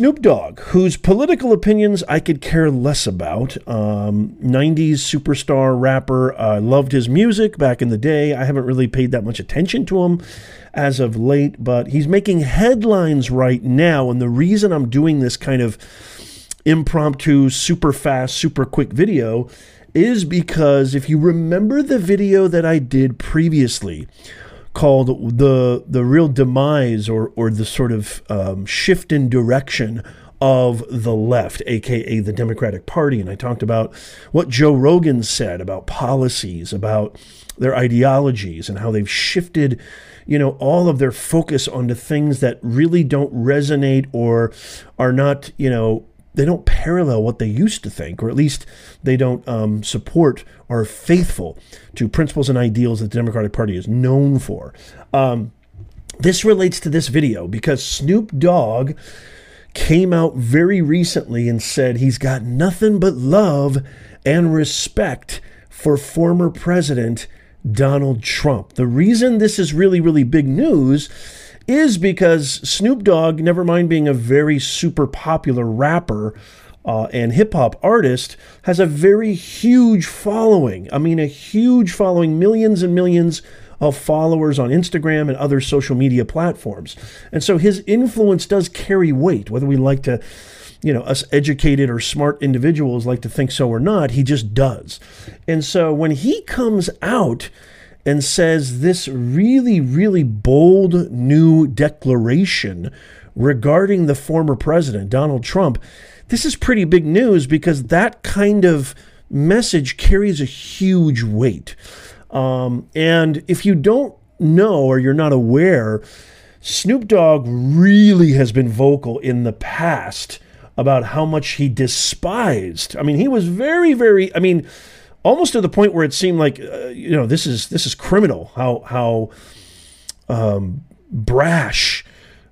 Snoop Dogg, whose political opinions I could care less about. Um, 90s superstar rapper. I uh, loved his music back in the day. I haven't really paid that much attention to him as of late, but he's making headlines right now. And the reason I'm doing this kind of impromptu, super fast, super quick video is because if you remember the video that I did previously, called the the real demise or or the sort of um, shift in direction of the left, aka the Democratic Party. And I talked about what Joe Rogan said about policies, about their ideologies, and how they've shifted, you know, all of their focus onto things that really don't resonate or are not, you know, they don't parallel what they used to think, or at least they don't um, support or are faithful to principles and ideals that the Democratic Party is known for. Um, this relates to this video because Snoop Dogg came out very recently and said he's got nothing but love and respect for former President Donald Trump. The reason this is really, really big news is because Snoop Dogg, never mind being a very super popular rapper uh, and hip hop artist, has a very huge following. I mean, a huge following, millions and millions of followers on Instagram and other social media platforms. And so his influence does carry weight, whether we like to, you know, us educated or smart individuals like to think so or not, he just does. And so when he comes out, and says this really, really bold new declaration regarding the former president, Donald Trump. This is pretty big news because that kind of message carries a huge weight. Um, and if you don't know or you're not aware, Snoop Dogg really has been vocal in the past about how much he despised. I mean, he was very, very, I mean, almost to the point where it seemed like uh, you know this is this is criminal how how um, brash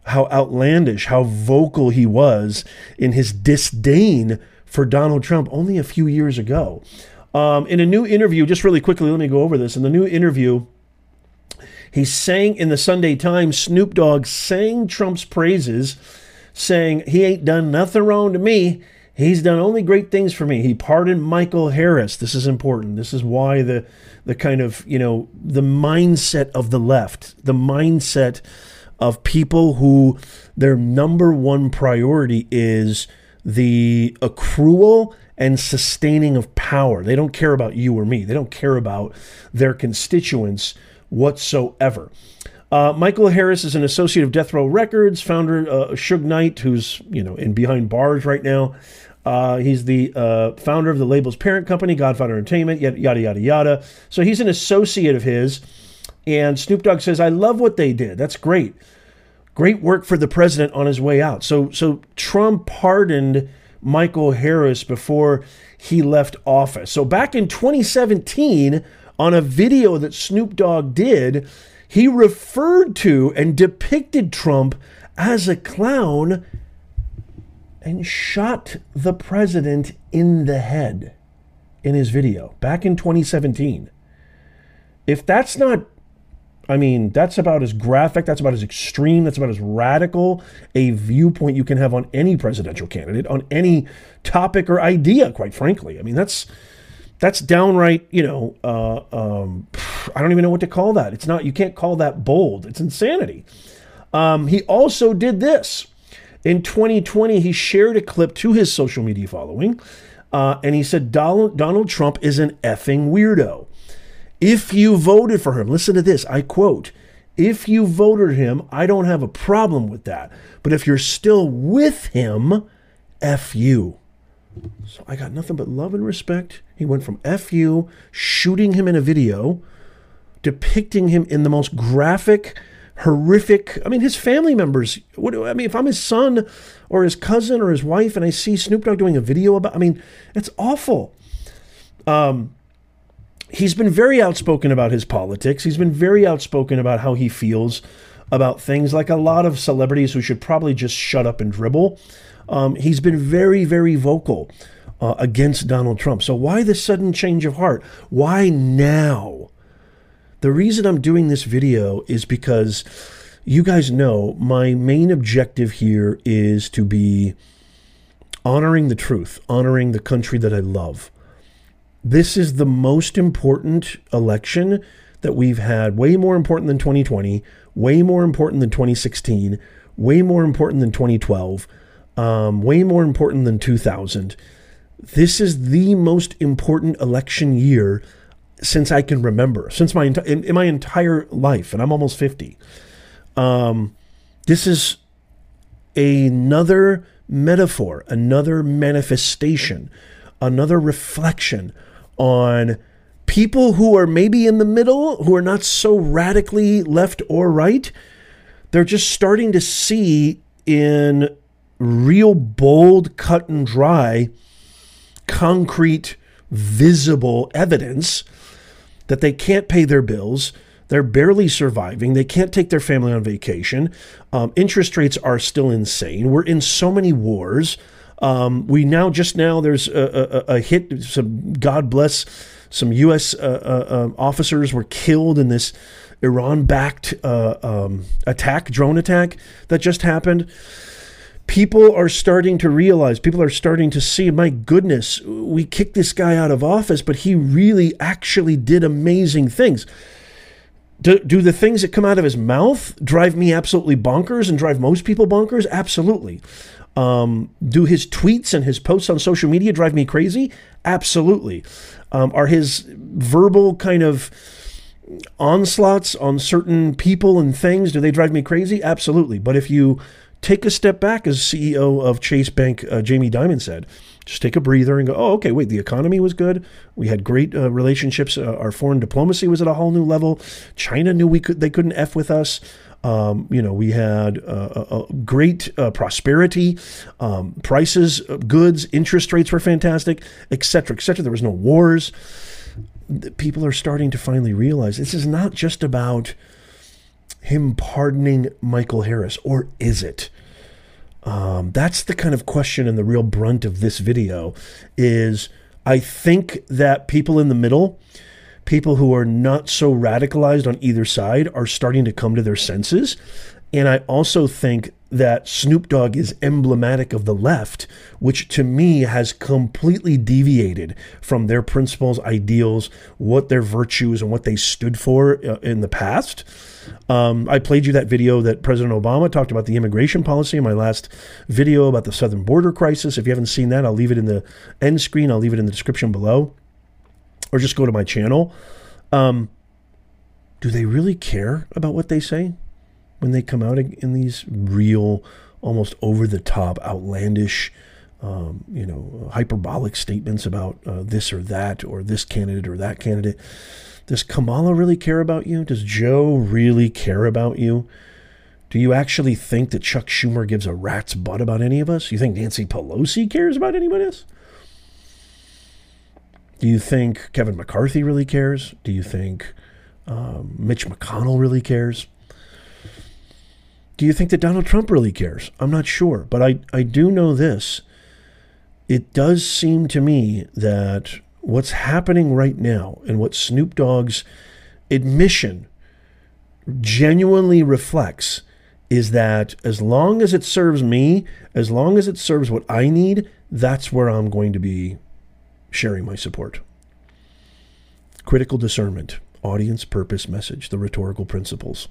how outlandish how vocal he was in his disdain for Donald Trump only a few years ago. Um, in a new interview just really quickly let me go over this. In the new interview he sang in the Sunday Times Snoop Dogg sang Trump's praises saying he ain't done nothing wrong to me He's done only great things for me. He pardoned Michael Harris. This is important. This is why the the kind of, you know, the mindset of the left, the mindset of people who their number one priority is the accrual and sustaining of power. They don't care about you or me. They don't care about their constituents whatsoever. Uh, Michael Harris is an associate of Death Row Records, founder uh, Suge Knight, who's you know in behind bars right now. Uh, he's the uh, founder of the label's parent company, Godfather Entertainment, yada, yada, yada. So he's an associate of his. And Snoop Dogg says, I love what they did. That's great. Great work for the president on his way out. So, so Trump pardoned Michael Harris before he left office. So back in 2017, on a video that Snoop Dogg did, he referred to and depicted Trump as a clown and shot the president in the head in his video back in 2017. If that's not, I mean, that's about as graphic, that's about as extreme, that's about as radical a viewpoint you can have on any presidential candidate, on any topic or idea, quite frankly. I mean, that's. That's downright, you know, uh, um, I don't even know what to call that. It's not, you can't call that bold. It's insanity. Um, he also did this. In 2020, he shared a clip to his social media following, uh, and he said Donald, Donald Trump is an effing weirdo. If you voted for him, listen to this, I quote, if you voted him, I don't have a problem with that. But if you're still with him, F you. So I got nothing but love and respect. He went from F you, shooting him in a video, depicting him in the most graphic, horrific. I mean, his family members. What I mean, if I'm his son or his cousin or his wife, and I see Snoop Dogg doing a video about, I mean, it's awful. Um, he's been very outspoken about his politics. He's been very outspoken about how he feels about things, like a lot of celebrities who should probably just shut up and dribble. Um, he's been very, very vocal uh, against Donald Trump. So why this sudden change of heart? Why now? The reason I'm doing this video is because you guys know my main objective here is to be honoring the truth, honoring the country that I love. This is the most important election that we've had, way more important than 2020, way more important than 2016, way more important than 2012, um, way more important than 2000. This is the most important election year since I can remember, since my in, in my entire life, and I'm almost 50. Um, this is another metaphor, another manifestation, another reflection on people who are maybe in the middle, who are not so radically left or right. They're just starting to see in real bold, cut and dry, concrete, visible evidence that they can't pay their bills. They're barely surviving. They can't take their family on vacation. Um, interest rates are still insane. We're in so many wars. Um, we now just now there's a, a, a, hit. Some God bless some U.S. Uh, uh, um, officers were killed in this Iran-backed uh, um, attack, drone attack that just happened people are starting to realize, people are starting to see, my goodness, we kicked this guy out of office, but he really actually did amazing things. Do, do the things that come out of his mouth drive me absolutely bonkers and drive most people bonkers? Absolutely. Um, do his tweets and his posts on social media drive me crazy? Absolutely. Um, are his verbal kind of onslaughts on certain people and things do they drive me crazy? Absolutely. But if you take a step back, as CEO of Chase Bank, uh, Jamie Dimon said. Just take a breather and go, oh, okay, wait, the economy was good. We had great uh, relationships. Uh, our foreign diplomacy was at a whole new level. China knew we could they couldn't f with us. Um, you know, we had uh, a, a great uh, prosperity, um, prices, goods, interest rates were fantastic, et cetera, et cetera. There was no wars. People are starting to finally realize this is not just about him pardoning Michael Harris, or is it? Um, that's the kind of question and the real brunt of this video is I think that people in the middle, people who are not so radicalized on either side, are starting to come to their senses. And I also think that Snoop Dogg is emblematic of the left, which to me has completely deviated from their principles, ideals, what their virtues, and what they stood for uh, in the past. Um, I played you that video that President Obama talked about the immigration policy in my last video about the southern border crisis. If you haven't seen that, I'll leave it in the end screen. I'll leave it in the description below, or just go to my channel. Um, do they really care about what they say when they come out in these real, almost over the top, outlandish? Um, you know, hyperbolic statements about uh, this or that, or this candidate or that candidate. Does Kamala really care about you? Does Joe really care about you? Do you actually think that Chuck Schumer gives a rat's butt about any of us? You think Nancy Pelosi cares about anybody else? Do you think Kevin McCarthy really cares? Do you think um, Mitch McConnell really cares? Do you think that Donald Trump really cares? I'm not sure, but I, I do know this. It does seem to me that what's happening right now and what Snoop Dogg's admission genuinely reflects is that as long as it serves me, as long as it serves what I need, that's where I'm going to be sharing my support. Critical discernment, audience, purpose, message, the rhetorical principles,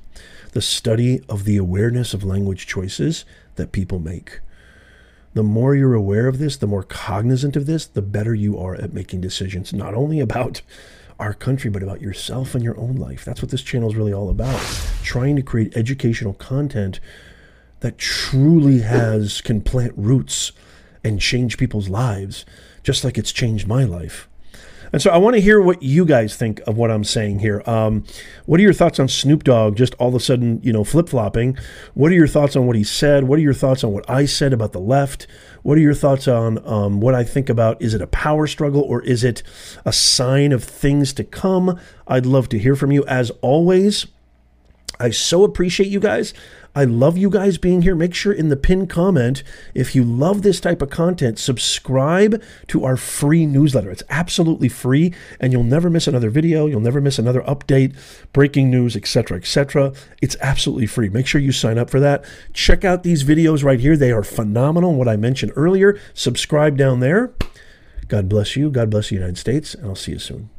the study of the awareness of language choices that people make the more you're aware of this, the more cognizant of this, the better you are at making decisions, not only about our country, but about yourself and your own life. That's what this channel is really all about. Trying to create educational content that truly has, can plant roots and change people's lives, just like it's changed my life. And so I want to hear what you guys think of what I'm saying here. Um, what are your thoughts on Snoop Dogg just all of a sudden, you know, flip flopping? What are your thoughts on what he said? What are your thoughts on what I said about the left? What are your thoughts on um, what I think about? Is it a power struggle or is it a sign of things to come? I'd love to hear from you. As always, I so appreciate you guys. I love you guys being here. Make sure in the pinned comment, if you love this type of content, subscribe to our free newsletter. It's absolutely free, and you'll never miss another video. You'll never miss another update, breaking news, etc., etc. It's absolutely free. Make sure you sign up for that. Check out these videos right here. They are phenomenal. What I mentioned earlier. Subscribe down there. God bless you. God bless the United States, and I'll see you soon.